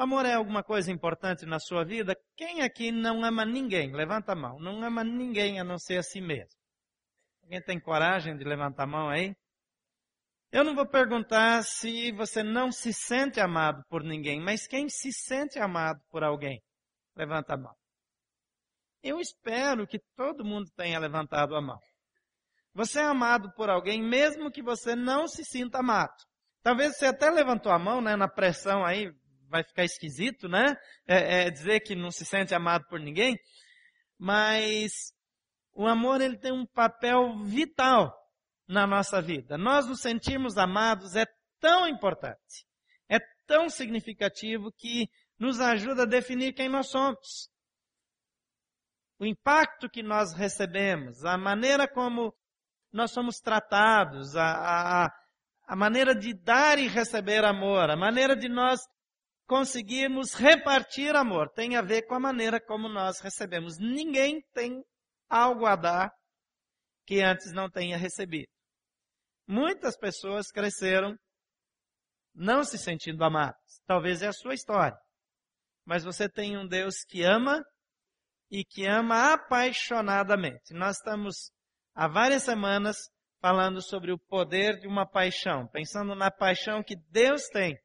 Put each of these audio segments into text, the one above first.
Amor é alguma coisa importante na sua vida? Quem aqui não ama ninguém? Levanta a mão. Não ama ninguém a não ser a si mesmo. Alguém tem coragem de levantar a mão aí? Eu não vou perguntar se você não se sente amado por ninguém, mas quem se sente amado por alguém? Levanta a mão. Eu espero que todo mundo tenha levantado a mão. Você é amado por alguém, mesmo que você não se sinta amado. Talvez você até levantou a mão, né, na pressão aí, vai ficar esquisito, né? É, é dizer que não se sente amado por ninguém. Mas o amor ele tem um papel vital na nossa vida. Nós nos sentirmos amados é tão importante, é tão significativo que nos ajuda a definir quem nós somos. O impacto que nós recebemos, a maneira como nós somos tratados, a, a, a maneira de dar e receber amor, a maneira de nós conseguirmos repartir amor tem a ver com a maneira como nós recebemos. Ninguém tem algo a dar que antes não tenha recebido. Muitas pessoas cresceram não se sentindo amadas. Talvez é a sua história. Mas você tem um Deus que ama e que ama apaixonadamente. Nós estamos há várias semanas falando sobre o poder de uma paixão, pensando na paixão que Deus tem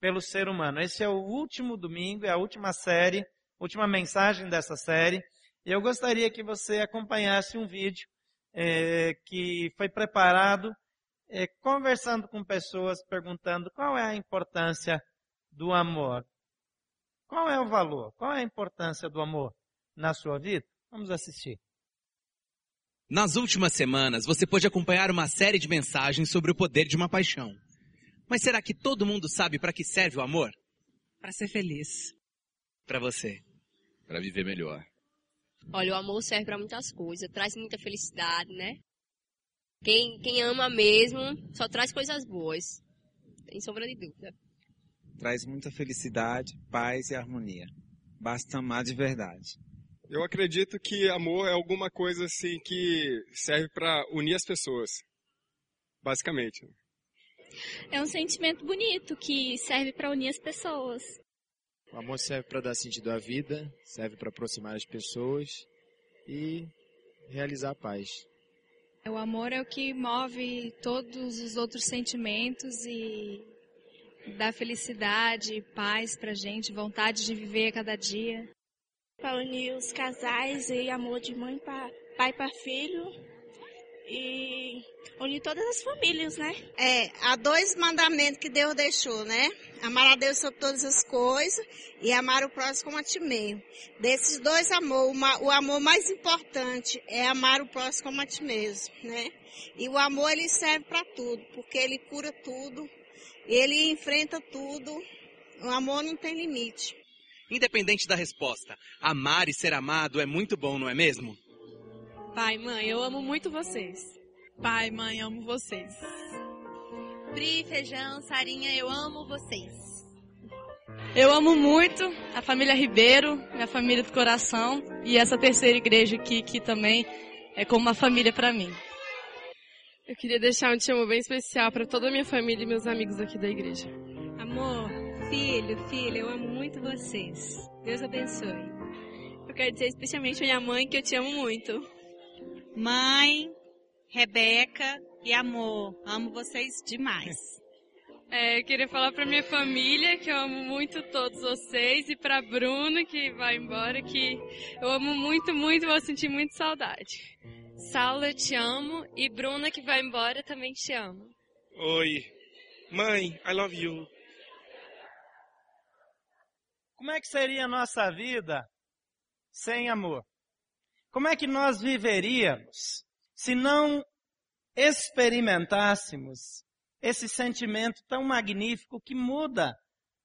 pelo ser humano. Esse é o último domingo, é a última série, última mensagem dessa série. E eu gostaria que você acompanhasse um vídeo é, que foi preparado é, conversando com pessoas, perguntando qual é a importância do amor. Qual é o valor? Qual é a importância do amor na sua vida? Vamos assistir. Nas últimas semanas, você pôde acompanhar uma série de mensagens sobre o poder de uma paixão. Mas será que todo mundo sabe para que serve o amor? Para ser feliz. Para você? Para viver melhor. Olha, o amor serve para muitas coisas, traz muita felicidade, né? Quem, quem ama mesmo só traz coisas boas. Sem sombra de dúvida. Traz muita felicidade, paz e harmonia. Basta amar de verdade. Eu acredito que amor é alguma coisa assim que serve para unir as pessoas. Basicamente. É um sentimento bonito que serve para unir as pessoas. O amor serve para dar sentido à vida, serve para aproximar as pessoas e realizar a paz. O amor é o que move todos os outros sentimentos e dá felicidade, paz pra gente, vontade de viver a cada dia. Para unir os casais e amor de mãe para pai para filho e unir todas as famílias, né? É, há dois mandamentos que Deus deixou, né? Amar a Deus sobre todas as coisas e amar o próximo como a ti mesmo. Desses dois amores, o amor mais importante é amar o próximo como a ti mesmo, né? E o amor ele serve para tudo, porque ele cura tudo, ele enfrenta tudo. O amor não tem limite. Independente da resposta, amar e ser amado é muito bom, não é mesmo? Pai, mãe, eu amo muito vocês. Pai, mãe, amo vocês. Pri, Feijão, Sarinha, eu amo vocês. Eu amo muito a família Ribeiro, minha família do coração, e essa terceira igreja aqui, que também é como uma família para mim. Eu queria deixar um te amo bem especial para toda a minha família e meus amigos aqui da igreja. Amor, filho, filha, eu amo muito vocês. Deus abençoe. Eu quero dizer especialmente a minha mãe que eu te amo muito. Mãe, Rebeca e amor, amo vocês demais. É, eu queria falar para minha família que eu amo muito todos vocês e para Bruna que vai embora que eu amo muito, muito, vou sentir muito saudade. Saulo, eu te amo e Bruna que vai embora também te amo. Oi, mãe, I love you. Como é que seria a nossa vida sem amor? Como é que nós viveríamos se não experimentássemos esse sentimento tão magnífico que muda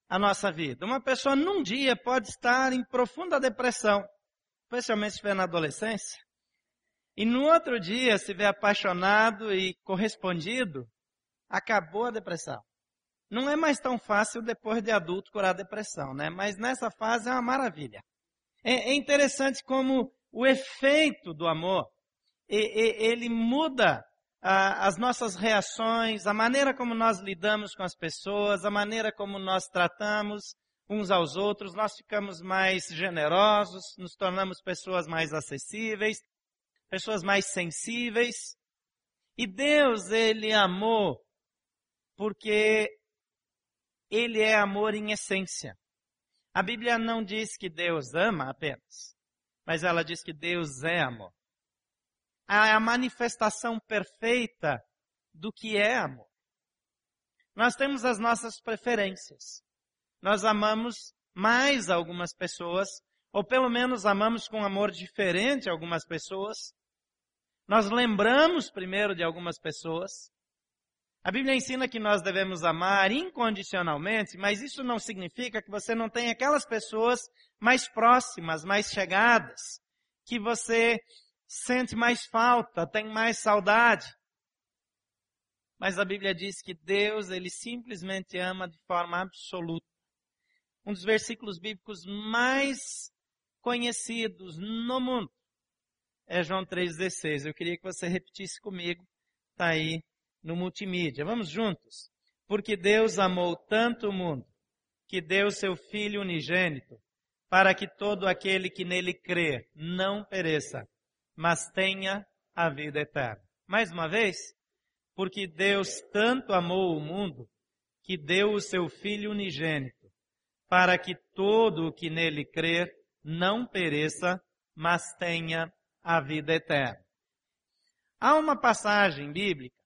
a nossa vida? Uma pessoa num dia pode estar em profunda depressão, especialmente se estiver na adolescência, e no outro dia se vê apaixonado e correspondido, acabou a depressão. Não é mais tão fácil depois de adulto curar a depressão, né? Mas nessa fase é uma maravilha. É, é interessante como o efeito do amor, ele muda as nossas reações, a maneira como nós lidamos com as pessoas, a maneira como nós tratamos uns aos outros, nós ficamos mais generosos, nos tornamos pessoas mais acessíveis, pessoas mais sensíveis. E Deus, Ele amou porque Ele é amor em essência. A Bíblia não diz que Deus ama apenas, mas ela diz que Deus é amor. É a manifestação perfeita do que é amor. Nós temos as nossas preferências. Nós amamos mais algumas pessoas, ou pelo menos amamos com amor diferente algumas pessoas. Nós lembramos primeiro de algumas pessoas. A Bíblia ensina que nós devemos amar incondicionalmente, mas isso não significa que você não tenha aquelas pessoas mais próximas, mais chegadas, que você sente mais falta, tem mais saudade. Mas a Bíblia diz que Deus, ele simplesmente ama de forma absoluta. Um dos versículos bíblicos mais conhecidos no mundo é João 3,16. Eu queria que você repetisse comigo. Está aí no multimídia. Vamos juntos? Porque Deus amou tanto o mundo que deu seu Filho unigênito para que todo aquele que nele crê não pereça, mas tenha a vida eterna. Mais uma vez, porque Deus tanto amou o mundo que deu o seu Filho unigênito para que todo o que nele crer não pereça, mas tenha a vida eterna. Há uma passagem bíblica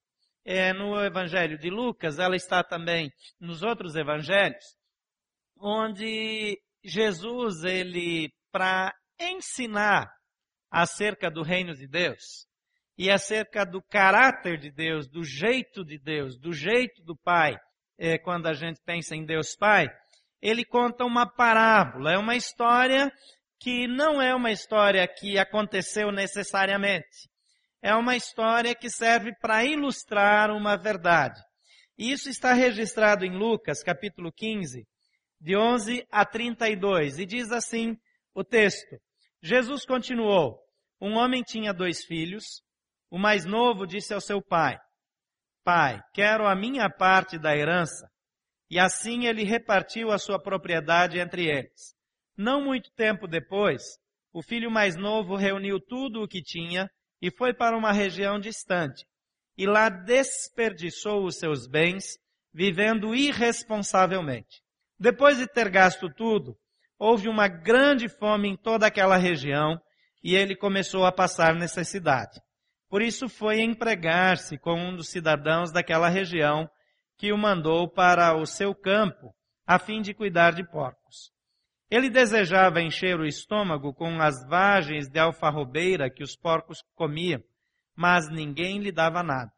é, no Evangelho de Lucas, ela está também nos outros evangelhos, onde Jesus, ele, para ensinar acerca do reino de Deus e acerca do caráter de Deus, do jeito de Deus, do jeito do Pai, é, quando a gente pensa em Deus Pai, ele conta uma parábola, é uma história que não é uma história que aconteceu necessariamente. É uma história que serve para ilustrar uma verdade. Isso está registrado em Lucas, capítulo 15, de 11 a 32, e diz assim o texto. Jesus continuou: Um homem tinha dois filhos. O mais novo disse ao seu pai: Pai, quero a minha parte da herança. E assim ele repartiu a sua propriedade entre eles. Não muito tempo depois, o filho mais novo reuniu tudo o que tinha e foi para uma região distante. E lá desperdiçou os seus bens, vivendo irresponsavelmente. Depois de ter gasto tudo, houve uma grande fome em toda aquela região e ele começou a passar necessidade. Por isso foi empregar-se com um dos cidadãos daquela região que o mandou para o seu campo, a fim de cuidar de porcos. Ele desejava encher o estômago com as vagens de alfarrobeira que os porcos comiam, mas ninguém lhe dava nada.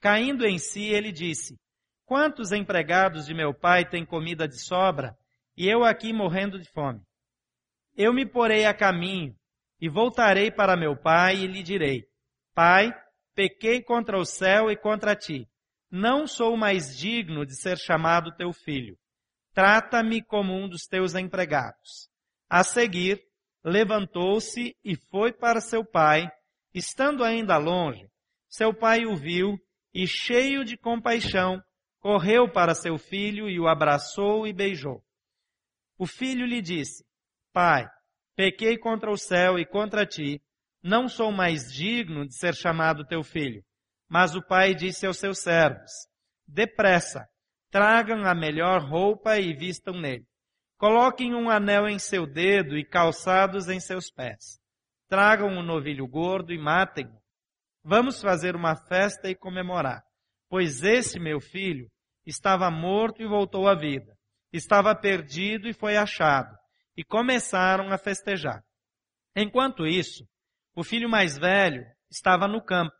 Caindo em si, ele disse, Quantos empregados de meu pai têm comida de sobra, e eu aqui morrendo de fome? Eu me porei a caminho, e voltarei para meu pai, e lhe direi, Pai, pequei contra o céu e contra ti não sou mais digno de ser chamado teu filho. Trata-me como um dos teus empregados. A seguir, levantou-se e foi para seu pai. Estando ainda longe, seu pai o viu e, cheio de compaixão, correu para seu filho e o abraçou e beijou. O filho lhe disse, Pai, pequei contra o céu e contra ti, não sou mais digno de ser chamado teu filho. Mas o pai disse aos seus servos, depressa, tragam a melhor roupa e vistam nele. Coloquem um anel em seu dedo e calçados em seus pés. Tragam um novilho gordo e matem-no. Vamos fazer uma festa e comemorar, pois esse meu filho estava morto e voltou à vida. Estava perdido e foi achado. E começaram a festejar. Enquanto isso, o filho mais velho estava no campo.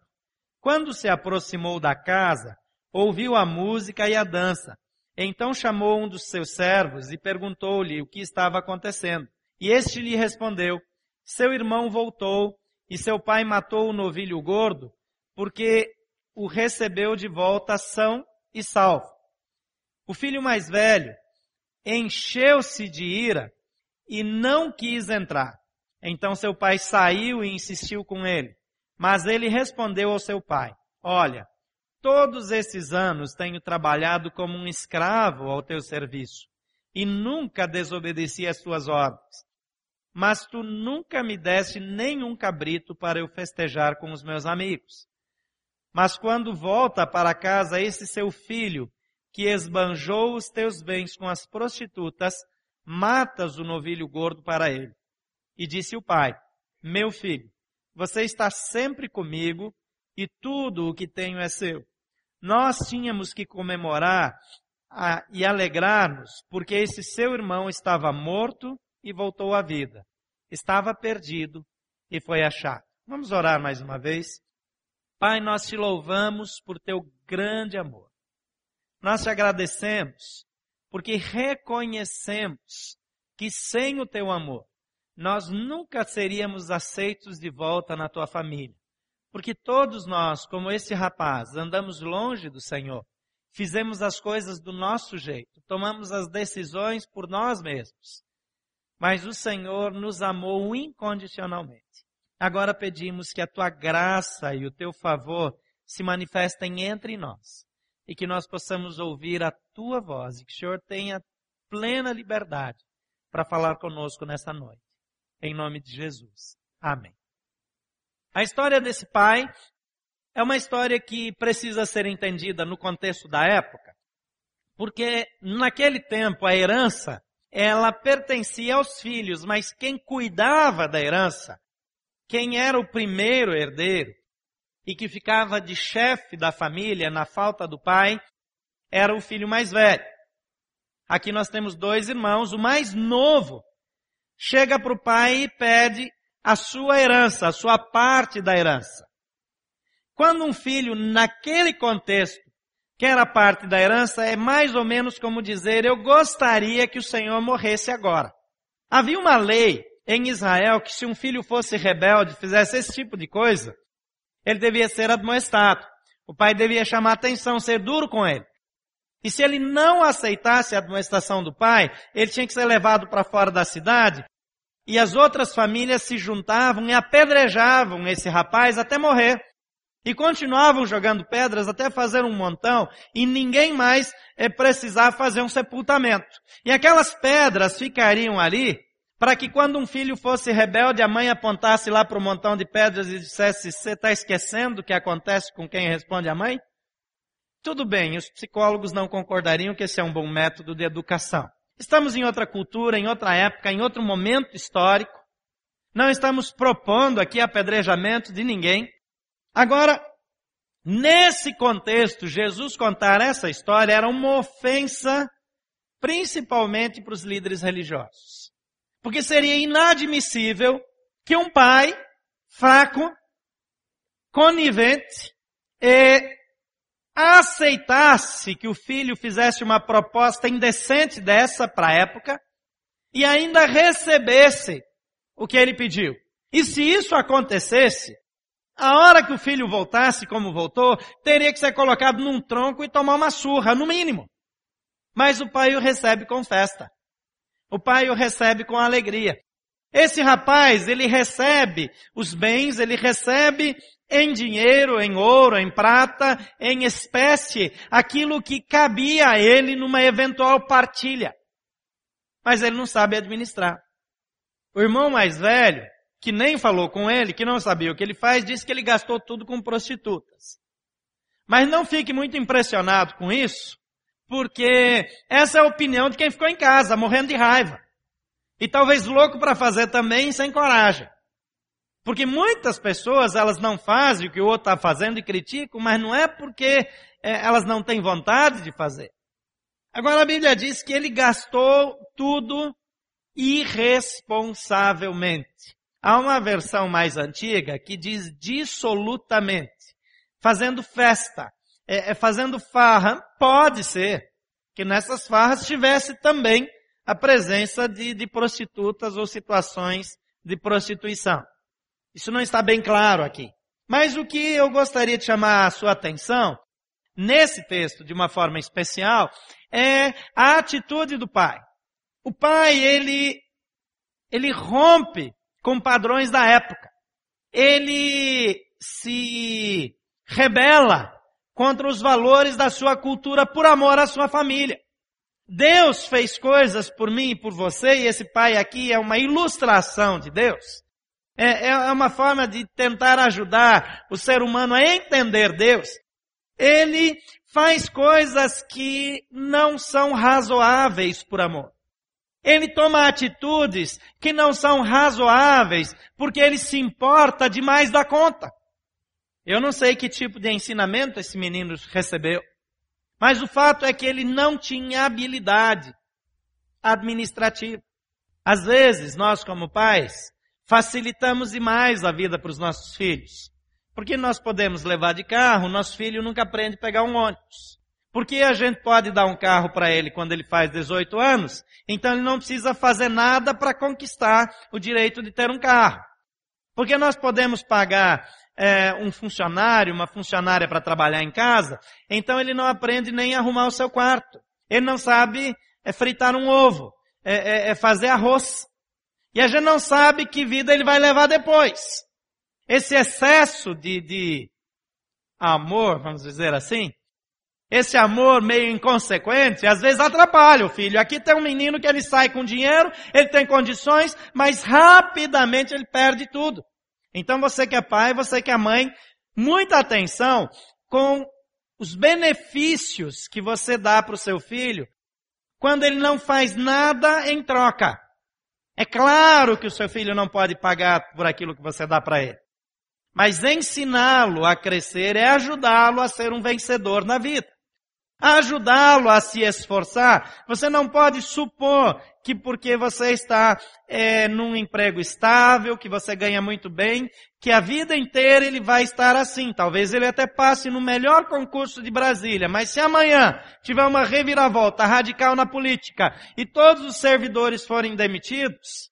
Quando se aproximou da casa, ouviu a música e a dança. Então chamou um dos seus servos e perguntou-lhe o que estava acontecendo. E este lhe respondeu: Seu irmão voltou e seu pai matou o novilho gordo, porque o recebeu de volta são e salvo. O filho mais velho encheu-se de ira e não quis entrar. Então seu pai saiu e insistiu com ele. Mas ele respondeu ao seu pai: Olha, todos esses anos tenho trabalhado como um escravo ao teu serviço. e nunca desobedeci às tuas ordens. Mas tu nunca me deste nenhum cabrito para eu festejar com os meus amigos. Mas quando volta para casa esse seu filho, que esbanjou os teus bens com as prostitutas, matas o novilho gordo para ele. E disse o pai, meu filho, você está sempre comigo e tudo o que tenho é seu. Nós tínhamos que comemorar a, e alegrar-nos, porque esse seu irmão estava morto e voltou à vida. Estava perdido e foi achado. Vamos orar mais uma vez. Pai, nós te louvamos por teu grande amor. Nós te agradecemos porque reconhecemos que sem o teu amor, nós nunca seríamos aceitos de volta na tua família. Porque todos nós, como esse rapaz, andamos longe do Senhor. Fizemos as coisas do nosso jeito, tomamos as decisões por nós mesmos. Mas o Senhor nos amou incondicionalmente. Agora pedimos que a tua graça e o teu favor se manifestem entre nós e que nós possamos ouvir a tua voz e que o Senhor tenha plena liberdade para falar conosco nessa noite. Em nome de Jesus. Amém. A história desse pai é uma história que precisa ser entendida no contexto da época, porque naquele tempo a herança ela pertencia aos filhos, mas quem cuidava da herança, quem era o primeiro herdeiro, e que ficava de chefe da família na falta do pai, era o filho mais velho. Aqui nós temos dois irmãos, o mais novo chega para o pai e pede a sua herança, a sua parte da herança. Quando um filho, naquele contexto, quer a parte da herança, é mais ou menos como dizer, eu gostaria que o Senhor morresse agora. Havia uma lei em Israel que se um filho fosse rebelde, fizesse esse tipo de coisa, ele devia ser admoestado. O pai devia chamar atenção, ser duro com ele. E se ele não aceitasse a admoestação do pai, ele tinha que ser levado para fora da cidade. E as outras famílias se juntavam e apedrejavam esse rapaz até morrer. E continuavam jogando pedras até fazer um montão e ninguém mais eh, precisava fazer um sepultamento. E aquelas pedras ficariam ali para que quando um filho fosse rebelde, a mãe apontasse lá para o montão de pedras e dissesse, você está esquecendo o que acontece com quem responde a mãe? Tudo bem, os psicólogos não concordariam que esse é um bom método de educação. Estamos em outra cultura, em outra época, em outro momento histórico. Não estamos propondo aqui apedrejamento de ninguém. Agora, nesse contexto, Jesus contar essa história era uma ofensa principalmente para os líderes religiosos. Porque seria inadmissível que um pai fraco, conivente, e aceitasse que o filho fizesse uma proposta indecente dessa para a época e ainda recebesse o que ele pediu. E se isso acontecesse, a hora que o filho voltasse como voltou, teria que ser colocado num tronco e tomar uma surra, no mínimo. Mas o pai o recebe com festa. O pai o recebe com alegria. Esse rapaz, ele recebe os bens, ele recebe em dinheiro, em ouro, em prata, em espécie, aquilo que cabia a ele numa eventual partilha. Mas ele não sabe administrar. O irmão mais velho, que nem falou com ele, que não sabia o que ele faz, disse que ele gastou tudo com prostitutas. Mas não fique muito impressionado com isso, porque essa é a opinião de quem ficou em casa, morrendo de raiva. E talvez louco para fazer também, sem coragem. Porque muitas pessoas, elas não fazem o que o outro está fazendo e criticam, mas não é porque é, elas não têm vontade de fazer. Agora a Bíblia diz que ele gastou tudo irresponsavelmente. Há uma versão mais antiga que diz dissolutamente, fazendo festa, é, é, fazendo farra, pode ser que nessas farras tivesse também a presença de, de prostitutas ou situações de prostituição. Isso não está bem claro aqui. Mas o que eu gostaria de chamar a sua atenção, nesse texto, de uma forma especial, é a atitude do pai. O pai, ele, ele rompe com padrões da época. Ele se rebela contra os valores da sua cultura por amor à sua família. Deus fez coisas por mim e por você, e esse pai aqui é uma ilustração de Deus. É, é uma forma de tentar ajudar o ser humano a entender Deus. Ele faz coisas que não são razoáveis por amor. Ele toma atitudes que não são razoáveis porque ele se importa demais da conta. Eu não sei que tipo de ensinamento esse menino recebeu, mas o fato é que ele não tinha habilidade administrativa. Às vezes, nós como pais, facilitamos demais a vida para os nossos filhos. Porque nós podemos levar de carro, nosso filho nunca aprende a pegar um ônibus. Porque a gente pode dar um carro para ele quando ele faz 18 anos, então ele não precisa fazer nada para conquistar o direito de ter um carro. Porque nós podemos pagar é, um funcionário, uma funcionária para trabalhar em casa, então ele não aprende nem a arrumar o seu quarto. Ele não sabe é, fritar um ovo, é, é, é fazer arroz. E a gente não sabe que vida ele vai levar depois. Esse excesso de, de amor, vamos dizer assim, esse amor meio inconsequente, às vezes atrapalha o filho. Aqui tem um menino que ele sai com dinheiro, ele tem condições, mas rapidamente ele perde tudo. Então você que é pai, você que é mãe, muita atenção com os benefícios que você dá para o seu filho quando ele não faz nada em troca. É claro que o seu filho não pode pagar por aquilo que você dá para ele. Mas ensiná-lo a crescer é ajudá-lo a ser um vencedor na vida. Ajudá-lo a se esforçar. Você não pode supor que porque você está é, num emprego estável, que você ganha muito bem, que a vida inteira ele vai estar assim. Talvez ele até passe no melhor concurso de Brasília, mas se amanhã tiver uma reviravolta radical na política e todos os servidores forem demitidos,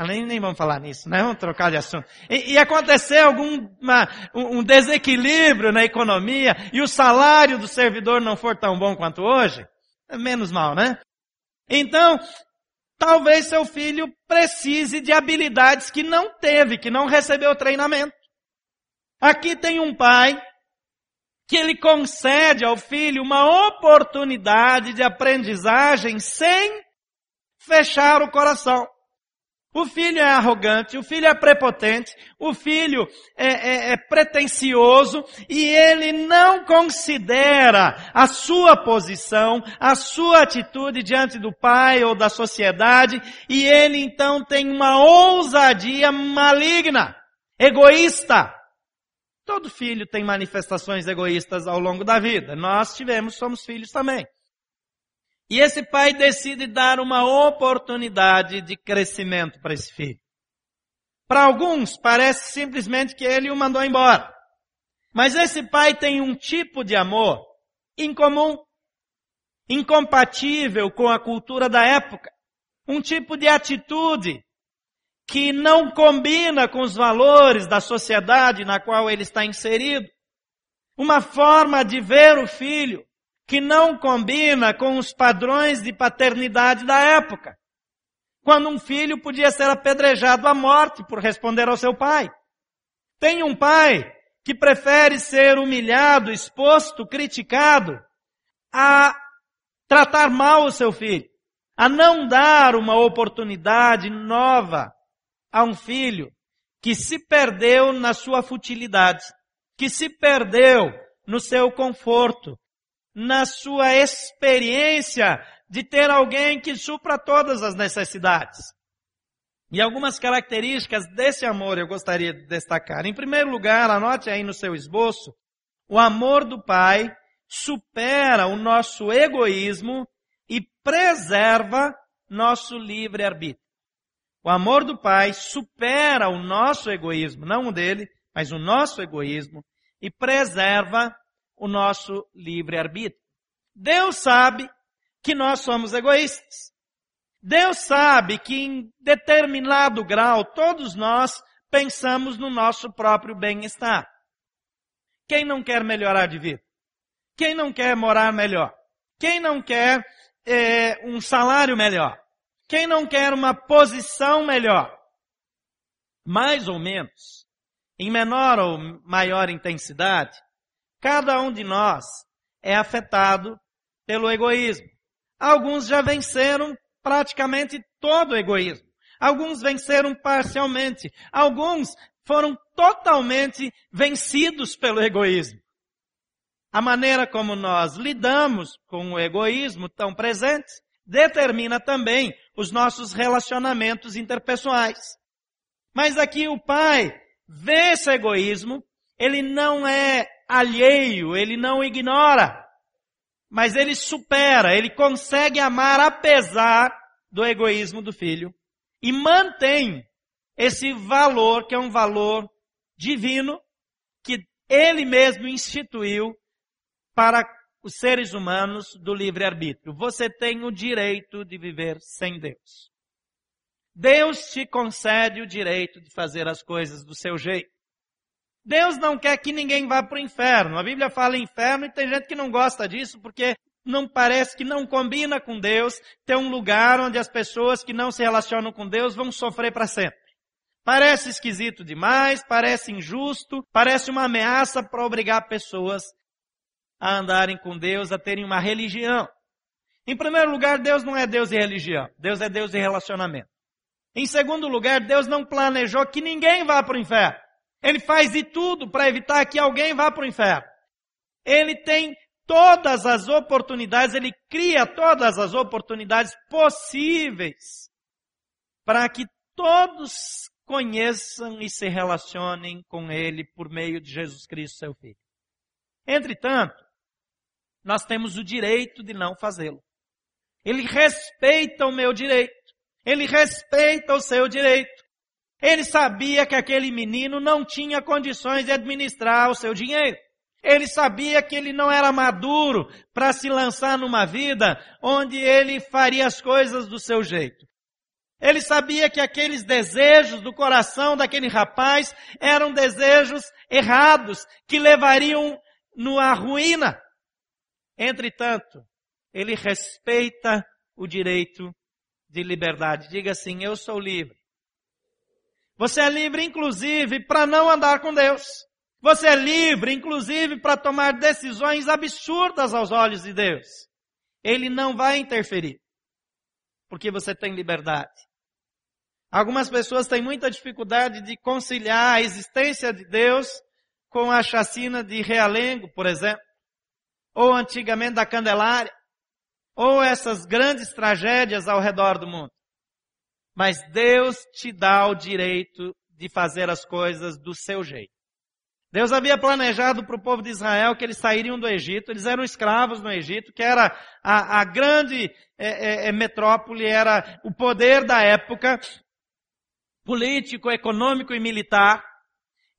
além nem vamos falar nisso, né? Vamos trocar de assunto. E, e acontecer algum uma, um desequilíbrio na economia e o salário do servidor não for tão bom quanto hoje, é menos mal, né? Então, talvez seu filho precise de habilidades que não teve, que não recebeu treinamento. Aqui tem um pai que ele concede ao filho uma oportunidade de aprendizagem sem fechar o coração. O filho é arrogante, o filho é prepotente, o filho é, é, é, pretencioso e ele não considera a sua posição, a sua atitude diante do pai ou da sociedade e ele então tem uma ousadia maligna, egoísta. Todo filho tem manifestações egoístas ao longo da vida. Nós tivemos, somos filhos também. E esse pai decide dar uma oportunidade de crescimento para esse filho. Para alguns, parece simplesmente que ele o mandou embora. Mas esse pai tem um tipo de amor incomum, incompatível com a cultura da época, um tipo de atitude que não combina com os valores da sociedade na qual ele está inserido, uma forma de ver o filho que não combina com os padrões de paternidade da época. Quando um filho podia ser apedrejado à morte por responder ao seu pai. Tem um pai que prefere ser humilhado, exposto, criticado, a tratar mal o seu filho, a não dar uma oportunidade nova a um filho que se perdeu na sua futilidade, que se perdeu no seu conforto, na sua experiência de ter alguém que supra todas as necessidades. E algumas características desse amor eu gostaria de destacar. Em primeiro lugar, anote aí no seu esboço, o amor do Pai supera o nosso egoísmo e preserva nosso livre-arbítrio. O amor do Pai supera o nosso egoísmo, não o dele, mas o nosso egoísmo, e preserva o nosso livre-arbítrio. Deus sabe que nós somos egoístas. Deus sabe que em determinado grau todos nós pensamos no nosso próprio bem-estar. Quem não quer melhorar de vida? Quem não quer morar melhor? Quem não quer é, um salário melhor? Quem não quer uma posição melhor? Mais ou menos, em menor ou maior intensidade, Cada um de nós é afetado pelo egoísmo. Alguns já venceram praticamente todo o egoísmo. Alguns venceram parcialmente. Alguns foram totalmente vencidos pelo egoísmo. A maneira como nós lidamos com o egoísmo tão presente determina também os nossos relacionamentos interpessoais. Mas aqui o pai vê esse egoísmo, ele não é alheio, ele não ignora, mas ele supera, ele consegue amar apesar do egoísmo do filho e mantém esse valor que é um valor divino que ele mesmo instituiu para os seres humanos do livre-arbítrio. Você tem o direito de viver sem Deus. Deus te concede o direito de fazer as coisas do seu jeito. Deus não quer que ninguém vá para o inferno. A Bíblia fala inferno e tem gente que não gosta disso porque não parece que não combina com Deus ter um lugar onde as pessoas que não se relacionam com Deus vão sofrer para sempre. Parece esquisito demais, parece injusto, parece uma ameaça para obrigar pessoas a andarem com Deus, a terem uma religião. Em primeiro lugar, Deus não é Deus de religião. Deus é Deus de relacionamento. Em segundo lugar, Deus não planejou que ninguém vá para o inferno. Ele faz de tudo para evitar que alguém vá para o inferno. Ele tem todas as oportunidades, ele cria todas as oportunidades possíveis para que todos conheçam e se relacionem com ele por meio de Jesus Cristo, seu Filho. Entretanto, nós temos o direito de não fazê-lo. Ele respeita o meu direito. Ele respeita o seu direito. Ele sabia que aquele menino não tinha condições de administrar o seu dinheiro. Ele sabia que ele não era maduro para se lançar numa vida onde ele faria as coisas do seu jeito. Ele sabia que aqueles desejos do coração daquele rapaz eram desejos errados, que levariam no à ruína. Entretanto, ele respeita o direito de liberdade. Diga assim: Eu sou livre. Você é livre, inclusive, para não andar com Deus. Você é livre, inclusive, para tomar decisões absurdas aos olhos de Deus. Ele não vai interferir. Porque você tem liberdade. Algumas pessoas têm muita dificuldade de conciliar a existência de Deus com a chacina de Realengo, por exemplo ou antigamente da Candelária, ou essas grandes tragédias ao redor do mundo. Mas Deus te dá o direito de fazer as coisas do seu jeito. Deus havia planejado para o povo de Israel que eles sairiam do Egito, eles eram escravos no Egito, que era a, a grande é, é, é metrópole, era o poder da época, político, econômico e militar.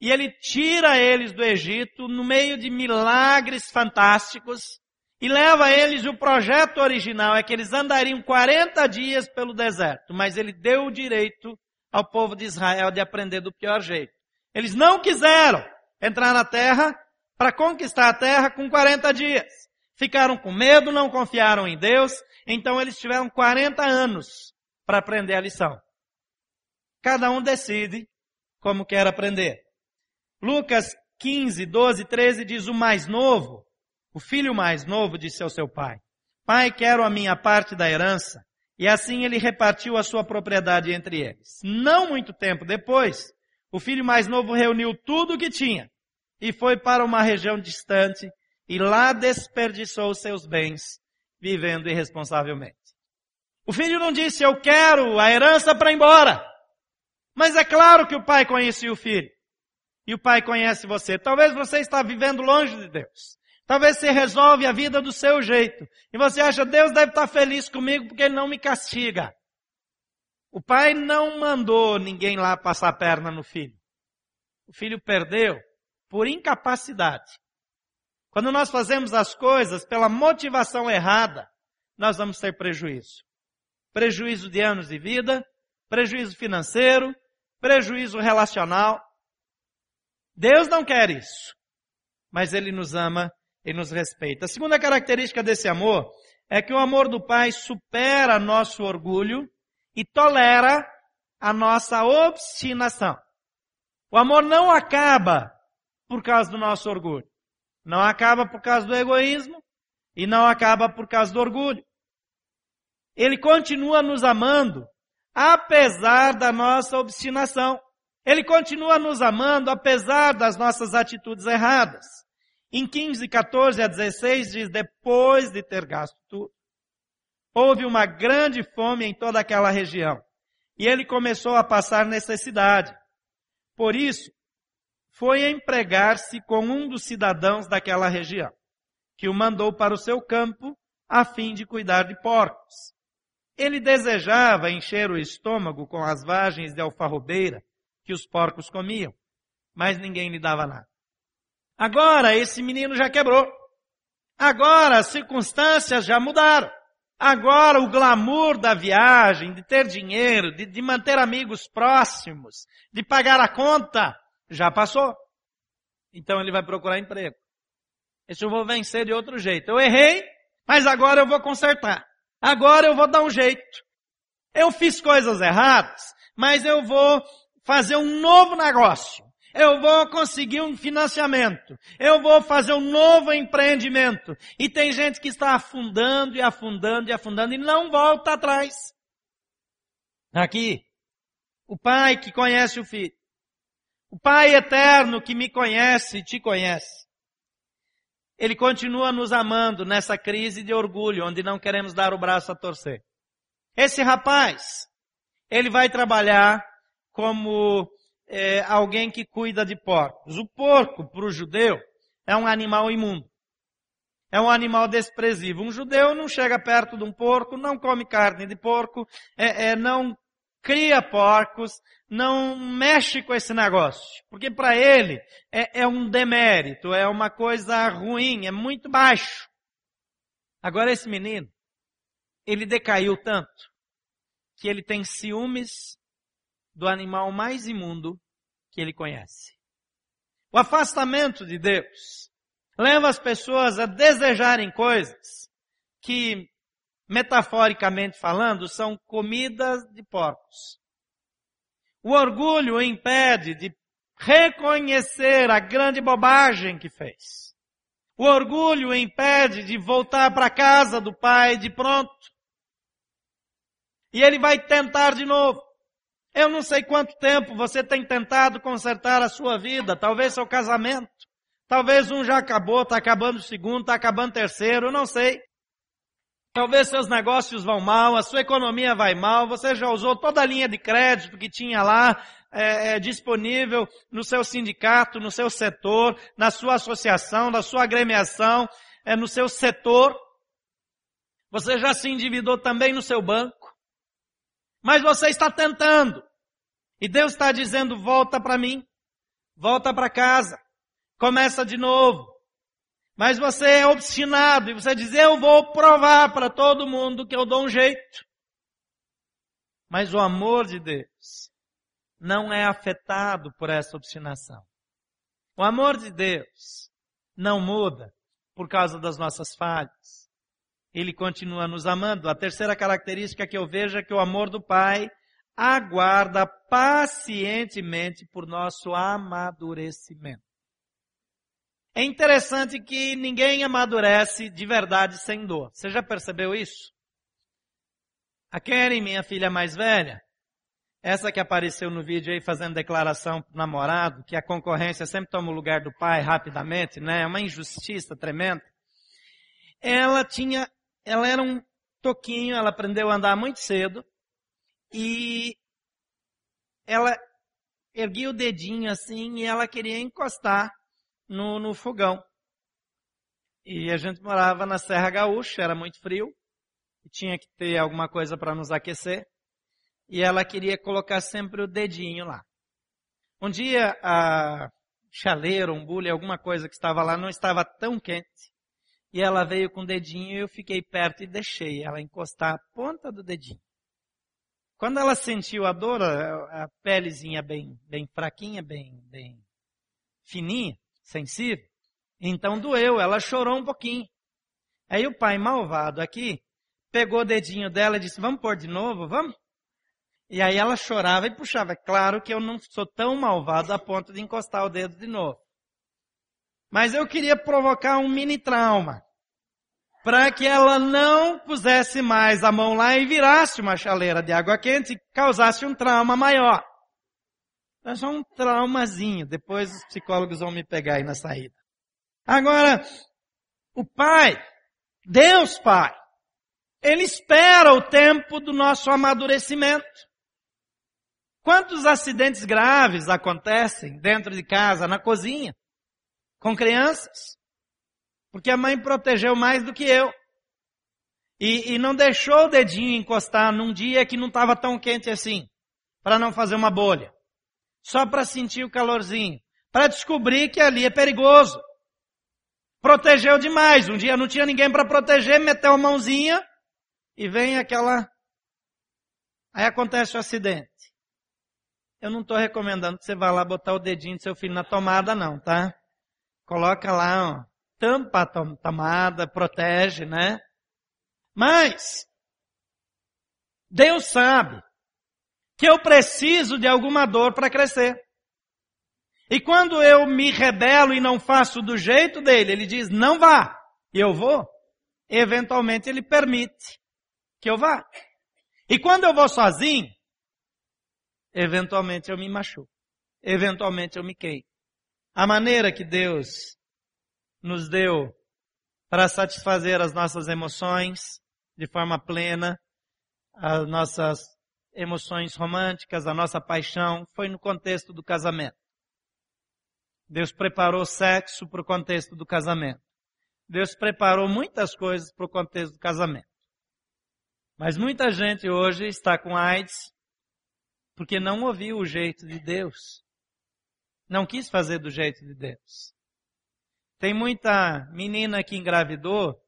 E ele tira eles do Egito no meio de milagres fantásticos e leva eles, o projeto original é que eles andariam 40 dias pelo deserto, mas ele deu o direito ao povo de Israel de aprender do pior jeito. Eles não quiseram entrar na terra para conquistar a terra com 40 dias. Ficaram com medo, não confiaram em Deus, então eles tiveram 40 anos para aprender a lição. Cada um decide como quer aprender. Lucas 15, 12, 13 diz o mais novo, o filho mais novo disse ao seu pai, pai, quero a minha parte da herança. E assim ele repartiu a sua propriedade entre eles. Não muito tempo depois, o filho mais novo reuniu tudo o que tinha e foi para uma região distante e lá desperdiçou seus bens, vivendo irresponsavelmente. O filho não disse, eu quero a herança para ir embora. Mas é claro que o pai conhecia o filho e o Pai conhece você. Talvez você está vivendo longe de Deus. Talvez você resolve a vida do seu jeito. E você acha, Deus deve estar feliz comigo porque Ele não me castiga. O pai não mandou ninguém lá passar a perna no filho. O filho perdeu por incapacidade. Quando nós fazemos as coisas pela motivação errada, nós vamos ter prejuízo. Prejuízo de anos de vida, prejuízo financeiro, prejuízo relacional. Deus não quer isso. Mas Ele nos ama e nos respeita. A segunda característica desse amor é que o amor do Pai supera nosso orgulho e tolera a nossa obstinação. O amor não acaba por causa do nosso orgulho. Não acaba por causa do egoísmo e não acaba por causa do orgulho. Ele continua nos amando, apesar da nossa obstinação. Ele continua nos amando, apesar das nossas atitudes erradas. Em 15, 14 a 16 diz, depois de ter gasto tudo, houve uma grande fome em toda aquela região. E ele começou a passar necessidade. Por isso, foi empregar-se com um dos cidadãos daquela região, que o mandou para o seu campo a fim de cuidar de porcos. Ele desejava encher o estômago com as vagens de alfarrobeira que os porcos comiam, mas ninguém lhe dava nada. Agora esse menino já quebrou. Agora as circunstâncias já mudaram. Agora o glamour da viagem, de ter dinheiro, de, de manter amigos próximos, de pagar a conta, já passou. Então ele vai procurar emprego. Esse eu vou vencer de outro jeito. Eu errei, mas agora eu vou consertar. Agora eu vou dar um jeito. Eu fiz coisas erradas, mas eu vou fazer um novo negócio. Eu vou conseguir um financiamento. Eu vou fazer um novo empreendimento. E tem gente que está afundando e afundando e afundando e não volta atrás. Aqui, o pai que conhece o filho. O pai eterno que me conhece e te conhece. Ele continua nos amando nessa crise de orgulho, onde não queremos dar o braço a torcer. Esse rapaz, ele vai trabalhar como é, alguém que cuida de porcos. O porco, para o judeu, é um animal imundo. É um animal desprezível. Um judeu não chega perto de um porco, não come carne de porco, é, é, não cria porcos, não mexe com esse negócio. Porque para ele é, é um demérito, é uma coisa ruim, é muito baixo. Agora esse menino, ele decaiu tanto que ele tem ciúmes do animal mais imundo que ele conhece. O afastamento de Deus leva as pessoas a desejarem coisas que, metaforicamente falando, são comidas de porcos. O orgulho o impede de reconhecer a grande bobagem que fez. O orgulho o impede de voltar para a casa do pai de pronto. E ele vai tentar de novo. Eu não sei quanto tempo você tem tentado consertar a sua vida, talvez seu casamento. Talvez um já acabou, está acabando o segundo, está acabando o terceiro, não sei. Talvez seus negócios vão mal, a sua economia vai mal, você já usou toda a linha de crédito que tinha lá é, é, disponível no seu sindicato, no seu setor, na sua associação, na sua agremiação, é, no seu setor. Você já se endividou também no seu banco. Mas você está tentando. E Deus está dizendo, volta para mim. Volta para casa. Começa de novo. Mas você é obstinado e você diz, eu vou provar para todo mundo que eu dou um jeito. Mas o amor de Deus não é afetado por essa obstinação. O amor de Deus não muda por causa das nossas falhas ele continua nos amando. A terceira característica que eu vejo é que o amor do Pai aguarda pacientemente por nosso amadurecimento. É interessante que ninguém amadurece de verdade sem dor. Você já percebeu isso? A Karen, minha filha mais velha, essa que apareceu no vídeo aí fazendo declaração pro namorado, que a concorrência sempre toma o lugar do pai rapidamente, né? É uma injustiça tremenda. Ela tinha ela era um toquinho, ela aprendeu a andar muito cedo e ela erguia o dedinho assim e ela queria encostar no, no fogão. E a gente morava na Serra Gaúcha, era muito frio, e tinha que ter alguma coisa para nos aquecer, e ela queria colocar sempre o dedinho lá. Um dia a chaleira, um bule, alguma coisa que estava lá não estava tão quente, e ela veio com o dedinho e eu fiquei perto e deixei ela encostar a ponta do dedinho. Quando ela sentiu a dor, a, a pelezinha bem, bem fraquinha, bem, bem fininha, sensível, então doeu, ela chorou um pouquinho. Aí o pai malvado aqui pegou o dedinho dela e disse: Vamos pôr de novo, vamos? E aí ela chorava e puxava. Claro que eu não sou tão malvado a ponto de encostar o dedo de novo. Mas eu queria provocar um mini trauma. para que ela não pusesse mais a mão lá e virasse uma chaleira de água quente e causasse um trauma maior. É só um traumazinho. Depois os psicólogos vão me pegar aí na saída. Agora, o pai, Deus Pai, ele espera o tempo do nosso amadurecimento. Quantos acidentes graves acontecem dentro de casa, na cozinha, com crianças? Porque a mãe protegeu mais do que eu. E, e não deixou o dedinho encostar num dia que não estava tão quente assim, para não fazer uma bolha. Só para sentir o calorzinho. Para descobrir que ali é perigoso. Protegeu demais. Um dia não tinha ninguém para proteger, meteu a mãozinha e vem aquela. Aí acontece o acidente. Eu não estou recomendando que você vá lá botar o dedinho do seu filho na tomada, não, tá? Coloca lá, tampa a tomada, protege, né? Mas, Deus sabe que eu preciso de alguma dor para crescer. E quando eu me rebelo e não faço do jeito dele, ele diz, não vá. E eu vou. Eventualmente ele permite que eu vá. E quando eu vou sozinho, eventualmente eu me machuco. Eventualmente eu me queimo. A maneira que Deus nos deu para satisfazer as nossas emoções de forma plena, as nossas emoções românticas, a nossa paixão, foi no contexto do casamento. Deus preparou sexo para o contexto do casamento. Deus preparou muitas coisas para o contexto do casamento. Mas muita gente hoje está com AIDS porque não ouviu o jeito de Deus. Não quis fazer do jeito de Deus. Tem muita menina que engravidou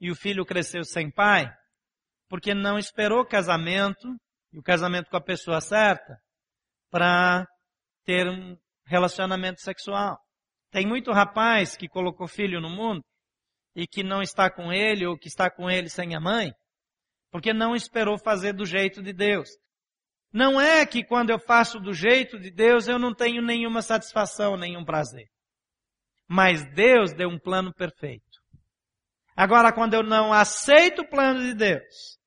e o filho cresceu sem pai, porque não esperou casamento, e o casamento com a pessoa certa, para ter um relacionamento sexual. Tem muito rapaz que colocou filho no mundo e que não está com ele ou que está com ele sem a mãe, porque não esperou fazer do jeito de Deus. Não é que quando eu faço do jeito de Deus eu não tenho nenhuma satisfação, nenhum prazer. Mas Deus deu um plano perfeito. Agora, quando eu não aceito o plano de Deus,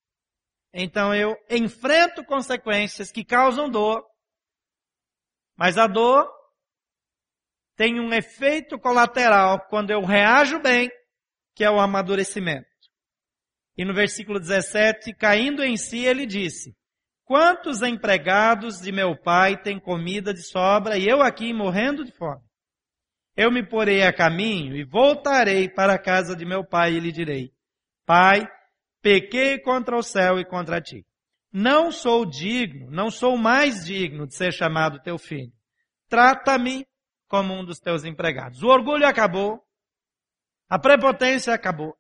então eu enfrento consequências que causam dor, mas a dor tem um efeito colateral quando eu reajo bem, que é o amadurecimento. E no versículo 17, caindo em si, ele disse, quantos empregados de meu pai têm comida de sobra e eu aqui morrendo de fome? Eu me porei a caminho e voltarei para a casa de meu pai e lhe direi, Pai, pequei contra o céu e contra ti. Não sou digno, não sou mais digno de ser chamado teu filho. Trata-me como um dos teus empregados. O orgulho acabou. A prepotência acabou.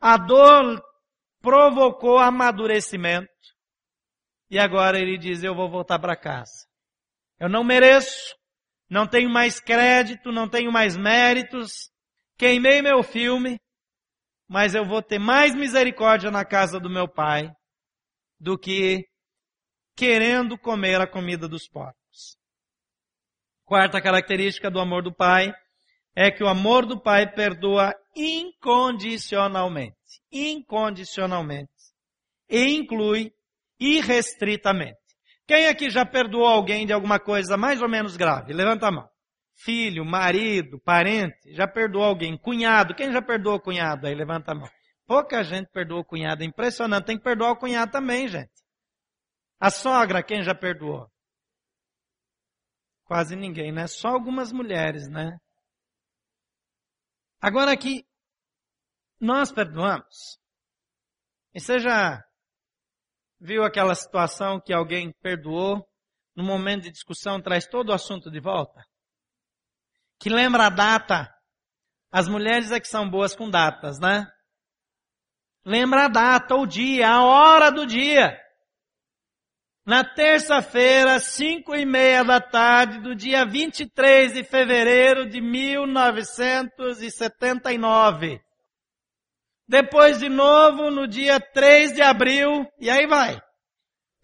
A dor provocou amadurecimento. E agora ele diz, eu vou voltar para casa. Eu não mereço, não tenho mais crédito, não tenho mais méritos, queimei meu filme, mas eu vou ter mais misericórdia na casa do meu pai do que querendo comer a comida dos porcos. Quarta característica do amor do pai é que o amor do pai perdoa incondicionalmente. Incondicionalmente. E inclui irrestritamente. Quem aqui já perdoou alguém de alguma coisa mais ou menos grave? Levanta a mão. Filho, marido, parente, já perdoou alguém? Cunhado, quem já perdoou cunhado? Aí levanta a mão. Pouca gente perdoou cunhado, é impressionante. Tem que perdoar o cunhado também, gente. A sogra, quem já perdoou? Quase ninguém, né? Só algumas mulheres, né? Agora aqui, nós perdoamos. E já Viu aquela situação que alguém perdoou, no momento de discussão traz todo o assunto de volta? Que lembra a data. As mulheres é que são boas com datas, né? Lembra a data, o dia, a hora do dia. Na terça-feira, cinco e meia da tarde, do dia 23 de fevereiro de 1979. Depois de novo no dia 3 de abril, e aí vai.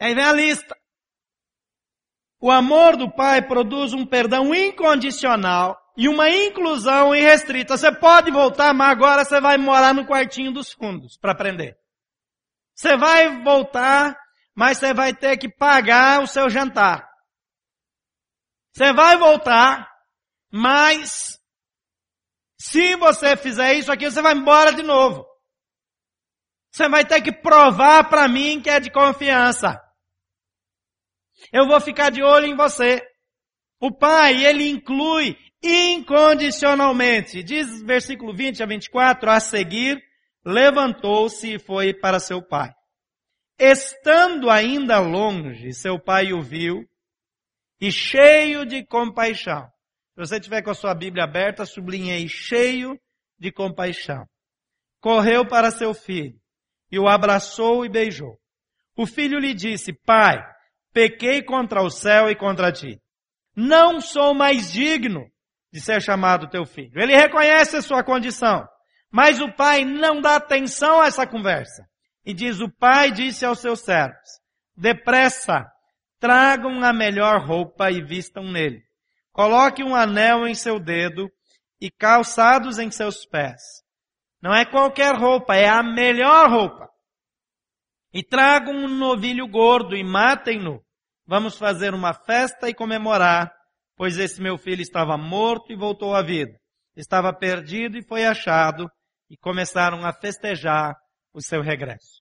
Aí vem a lista. O amor do Pai produz um perdão incondicional e uma inclusão irrestrita. Você pode voltar, mas agora você vai morar no quartinho dos fundos para aprender. Você vai voltar, mas você vai ter que pagar o seu jantar. Você vai voltar, mas se você fizer isso aqui, você vai embora de novo. Você vai ter que provar para mim que é de confiança. Eu vou ficar de olho em você. O pai, ele inclui incondicionalmente. Diz versículo 20 a 24, a seguir, levantou-se e foi para seu pai. Estando ainda longe, seu pai o viu e cheio de compaixão. Se você tiver com a sua Bíblia aberta, sublinhei cheio de compaixão. Correu para seu filho e o abraçou e beijou. O filho lhe disse, pai, pequei contra o céu e contra ti. Não sou mais digno de ser chamado teu filho. Ele reconhece a sua condição, mas o pai não dá atenção a essa conversa. E diz, o pai disse aos seus servos, depressa, tragam a melhor roupa e vistam nele. Coloque um anel em seu dedo e calçados em seus pés não é qualquer roupa, é a melhor roupa. E tragam um novilho gordo e matem-no. Vamos fazer uma festa e comemorar, pois esse meu filho estava morto e voltou à vida. Estava perdido e foi achado, e começaram a festejar o seu regresso.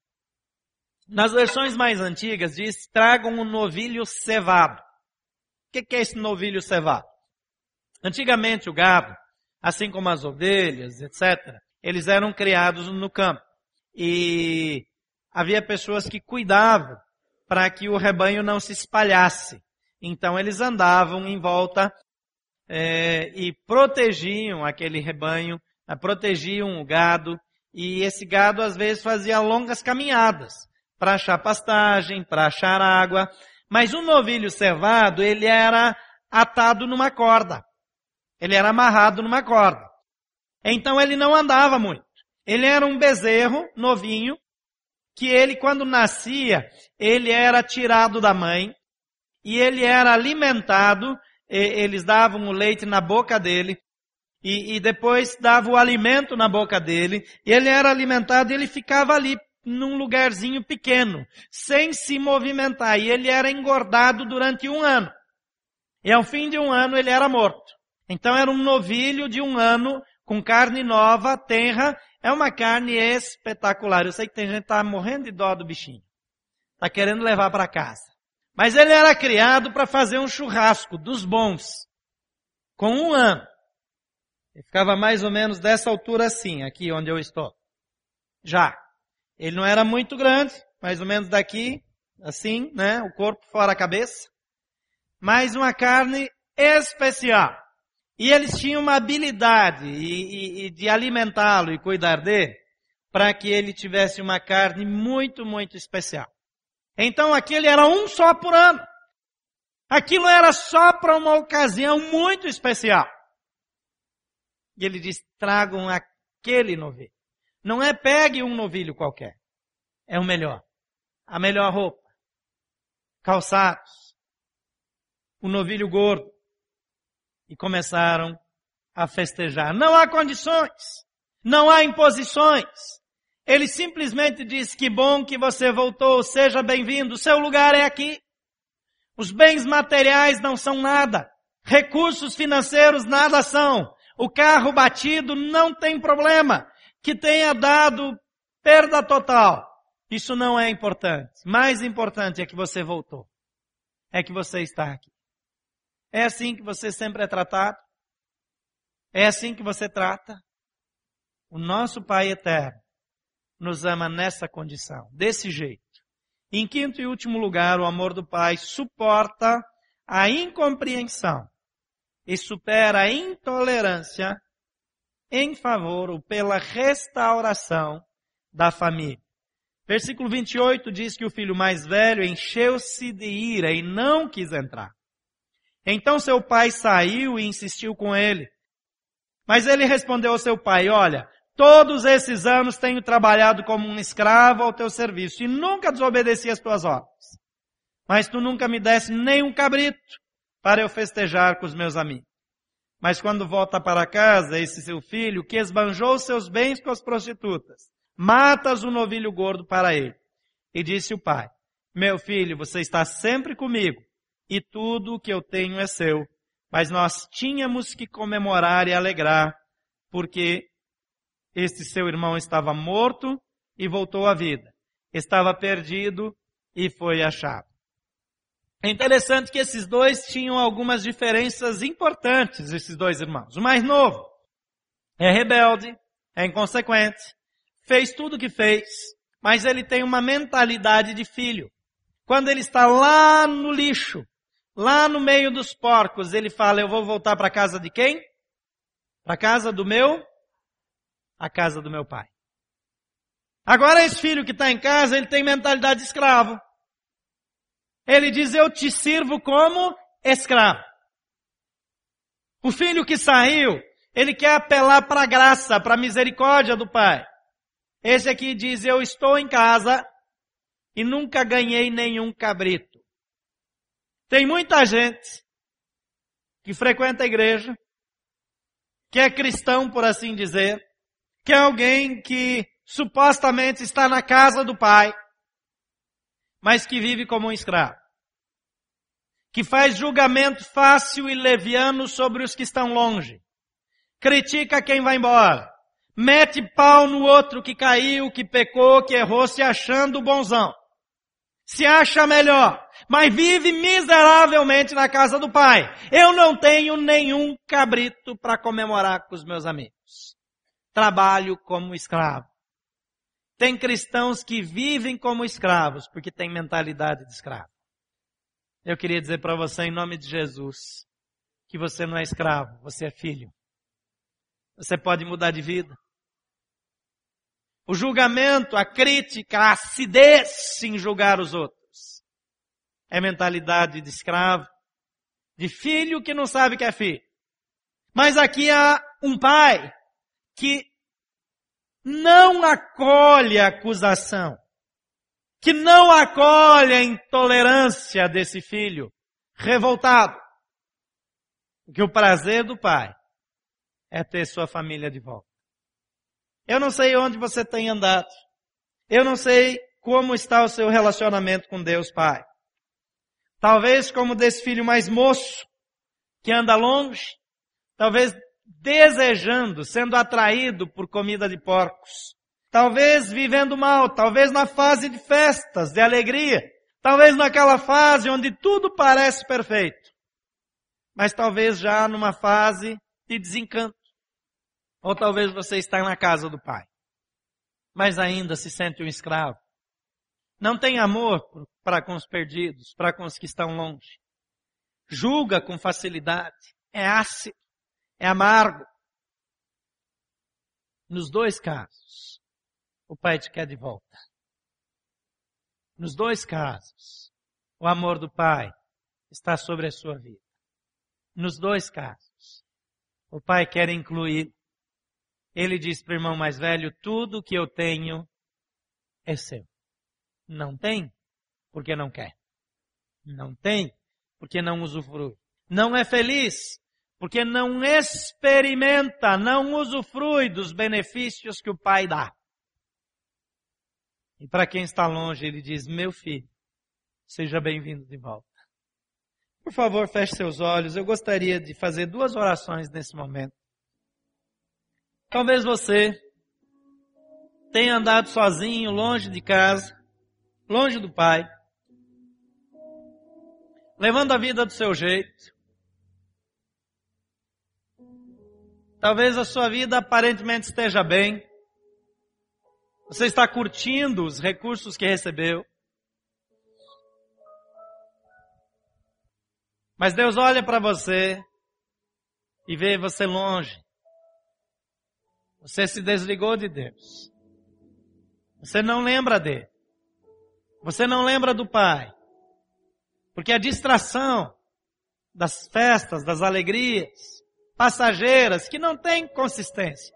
Nas versões mais antigas diz, tragam um novilho cevado. O que é esse novilho cevado? Antigamente o gado, assim como as ovelhas, etc., eles eram criados no campo. E havia pessoas que cuidavam para que o rebanho não se espalhasse. Então eles andavam em volta é, e protegiam aquele rebanho, né, protegiam o gado, e esse gado às vezes fazia longas caminhadas para achar pastagem, para achar água. Mas o novilho cevado, ele era atado numa corda. Ele era amarrado numa corda. Então ele não andava muito. Ele era um bezerro novinho, que ele quando nascia, ele era tirado da mãe, e ele era alimentado, eles davam o leite na boca dele, e, e depois davam o alimento na boca dele, e ele era alimentado e ele ficava ali num lugarzinho pequeno, sem se movimentar, e ele era engordado durante um ano. E ao fim de um ano ele era morto. Então era um novilho de um ano com carne nova, tenra, é uma carne espetacular. Eu sei que tem gente que está morrendo de dó do bichinho. Está querendo levar para casa. Mas ele era criado para fazer um churrasco dos bons. Com um ano. Ele ficava mais ou menos dessa altura assim, aqui onde eu estou. Já. Ele não era muito grande, mais ou menos daqui, assim, né? O corpo fora a cabeça. Mas uma carne especial. E eles tinham uma habilidade e, e, e de alimentá-lo e cuidar dele para que ele tivesse uma carne muito, muito especial. Então aquele era um só por ano. Aquilo era só para uma ocasião muito especial. E ele diz, tragam aquele novilho. Não é pegue um novilho qualquer. É o melhor. A melhor roupa. Calçados. O novilho gordo e começaram a festejar. Não há condições, não há imposições. Ele simplesmente diz que bom que você voltou, seja bem-vindo, seu lugar é aqui. Os bens materiais não são nada, recursos financeiros nada são. O carro batido não tem problema, que tenha dado perda total. Isso não é importante. Mais importante é que você voltou. É que você está aqui. É assim que você sempre é tratado? É assim que você trata? O nosso Pai eterno nos ama nessa condição, desse jeito. Em quinto e último lugar, o amor do Pai suporta a incompreensão e supera a intolerância em favor ou pela restauração da família. Versículo 28 diz que o filho mais velho encheu-se de ira e não quis entrar. Então seu pai saiu e insistiu com ele. Mas ele respondeu ao seu pai, olha, todos esses anos tenho trabalhado como um escravo ao teu serviço e nunca desobedeci as tuas ordens. Mas tu nunca me desse nem um cabrito para eu festejar com os meus amigos. Mas quando volta para casa, esse seu filho, que esbanjou seus bens com as prostitutas, matas um novilho gordo para ele. E disse o pai, meu filho, você está sempre comigo, e tudo o que eu tenho é seu. Mas nós tínhamos que comemorar e alegrar, porque este seu irmão estava morto e voltou à vida. Estava perdido e foi achado. É interessante que esses dois tinham algumas diferenças importantes, esses dois irmãos. O mais novo é rebelde, é inconsequente, fez tudo o que fez, mas ele tem uma mentalidade de filho. Quando ele está lá no lixo, lá no meio dos porcos, ele fala, eu vou voltar para a casa de quem? Para a casa do meu? A casa do meu pai. Agora esse filho que está em casa, ele tem mentalidade de escravo. Ele diz, eu te sirvo como escravo. O filho que saiu, ele quer apelar para a graça, para a misericórdia do pai. Esse aqui diz, eu estou em casa e nunca ganhei nenhum cabrito. Tem muita gente que frequenta a igreja, que é cristão, por assim dizer, que é alguém que supostamente está na casa do pai, mas que vive como um escravo. Que faz julgamento fácil e leviano sobre os que estão longe. Critica quem vai embora. Mete pau no outro que caiu, que pecou, que errou, se achando bonzão. Se acha melhor, mas vive miseravelmente na casa do pai. Eu não tenho nenhum cabrito para comemorar com os meus amigos. Trabalho como escravo. Tem cristãos que vivem como escravos, porque têm mentalidade de escravo. Eu queria dizer para você, em nome de Jesus, que você não é escravo, você é filho. Você pode mudar de vida. O julgamento, a crítica, a acidez em julgar os outros. É mentalidade de escravo, de filho que não sabe que é filho. Mas aqui há um pai que não acolhe a acusação, que não acolhe a intolerância desse filho revoltado. Porque o prazer do pai é ter sua família de volta. Eu não sei onde você tem andado. Eu não sei como está o seu relacionamento com Deus Pai. Talvez como desse filho mais moço, que anda longe, talvez desejando, sendo atraído por comida de porcos. Talvez vivendo mal, talvez na fase de festas, de alegria, talvez naquela fase onde tudo parece perfeito, mas talvez já numa fase de desencanto. Ou talvez você está na casa do pai, mas ainda se sente um escravo. Não tem amor para com os perdidos, para com os que estão longe. Julga com facilidade, é ácido, é amargo. Nos dois casos, o pai te quer de volta. Nos dois casos, o amor do pai está sobre a sua vida. Nos dois casos, o pai quer incluir. Ele diz para o irmão mais velho: tudo que eu tenho é seu. Não tem, porque não quer. Não tem, porque não usufrui. Não é feliz, porque não experimenta, não usufrui dos benefícios que o Pai dá. E para quem está longe, ele diz: Meu filho, seja bem-vindo de volta. Por favor, feche seus olhos. Eu gostaria de fazer duas orações nesse momento. Talvez você tenha andado sozinho, longe de casa, longe do Pai, levando a vida do seu jeito, Talvez a sua vida aparentemente esteja bem. Você está curtindo os recursos que recebeu. Mas Deus olha para você e vê você longe. Você se desligou de Deus. Você não lembra dele. Você não lembra do Pai. Porque a distração das festas, das alegrias, passageiras que não têm consistência,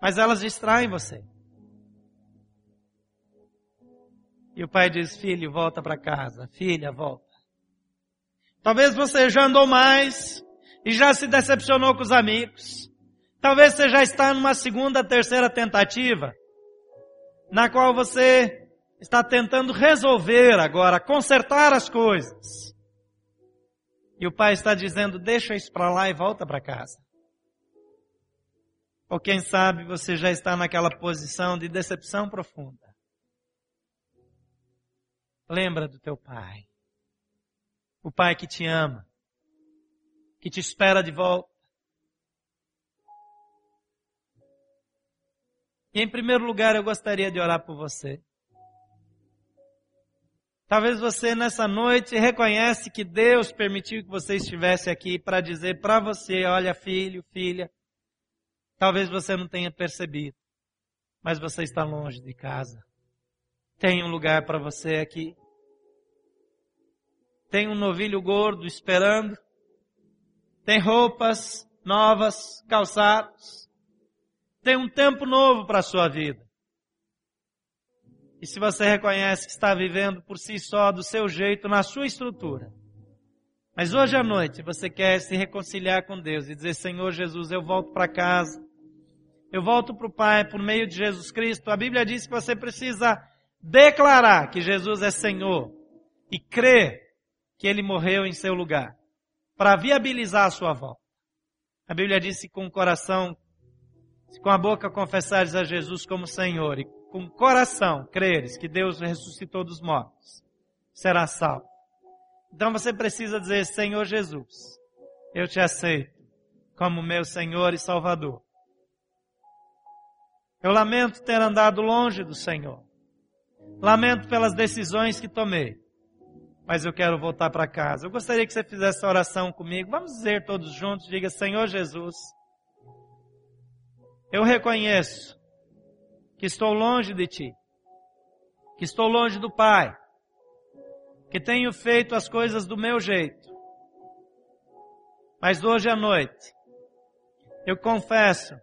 mas elas distraem você. E o pai diz: Filho, volta para casa. Filha, volta. Talvez você já andou mais, e já se decepcionou com os amigos. Talvez você já está numa segunda, terceira tentativa, na qual você está tentando resolver agora, consertar as coisas. E o pai está dizendo: deixa isso para lá e volta para casa. Ou quem sabe você já está naquela posição de decepção profunda. Lembra do teu pai. O pai que te ama, que te espera de volta. E em primeiro lugar, eu gostaria de orar por você. Talvez você nessa noite reconhece que Deus permitiu que você estivesse aqui para dizer para você, olha filho, filha, talvez você não tenha percebido, mas você está longe de casa. Tem um lugar para você aqui. Tem um novilho gordo esperando. Tem roupas novas, calçados. Tem um tempo novo para a sua vida. E se você reconhece que está vivendo por si só, do seu jeito, na sua estrutura, mas hoje à noite você quer se reconciliar com Deus e dizer: Senhor Jesus, eu volto para casa, eu volto para o Pai por meio de Jesus Cristo. A Bíblia diz que você precisa declarar que Jesus é Senhor e crer que Ele morreu em seu lugar para viabilizar a sua volta. A Bíblia diz que com o coração, com a boca confessares a Jesus como Senhor e com coração creres que Deus ressuscitou dos mortos, será salvo. Então você precisa dizer, Senhor Jesus, eu te aceito como meu Senhor e Salvador. Eu lamento ter andado longe do Senhor. Lamento pelas decisões que tomei. Mas eu quero voltar para casa. Eu gostaria que você fizesse essa oração comigo. Vamos dizer todos juntos, diga, Senhor Jesus, eu reconheço que estou longe de ti, que estou longe do Pai, que tenho feito as coisas do meu jeito. Mas hoje à noite, eu confesso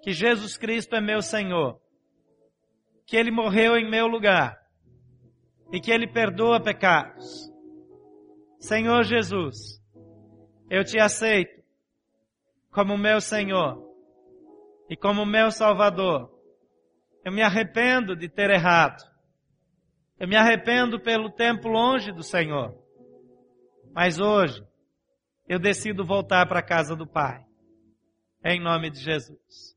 que Jesus Cristo é meu Senhor, que Ele morreu em meu lugar e que Ele perdoa pecados. Senhor Jesus, eu te aceito como meu Senhor e como meu Salvador. Eu me arrependo de ter errado. Eu me arrependo pelo tempo longe do Senhor. Mas hoje, eu decido voltar para a casa do Pai. Em nome de Jesus.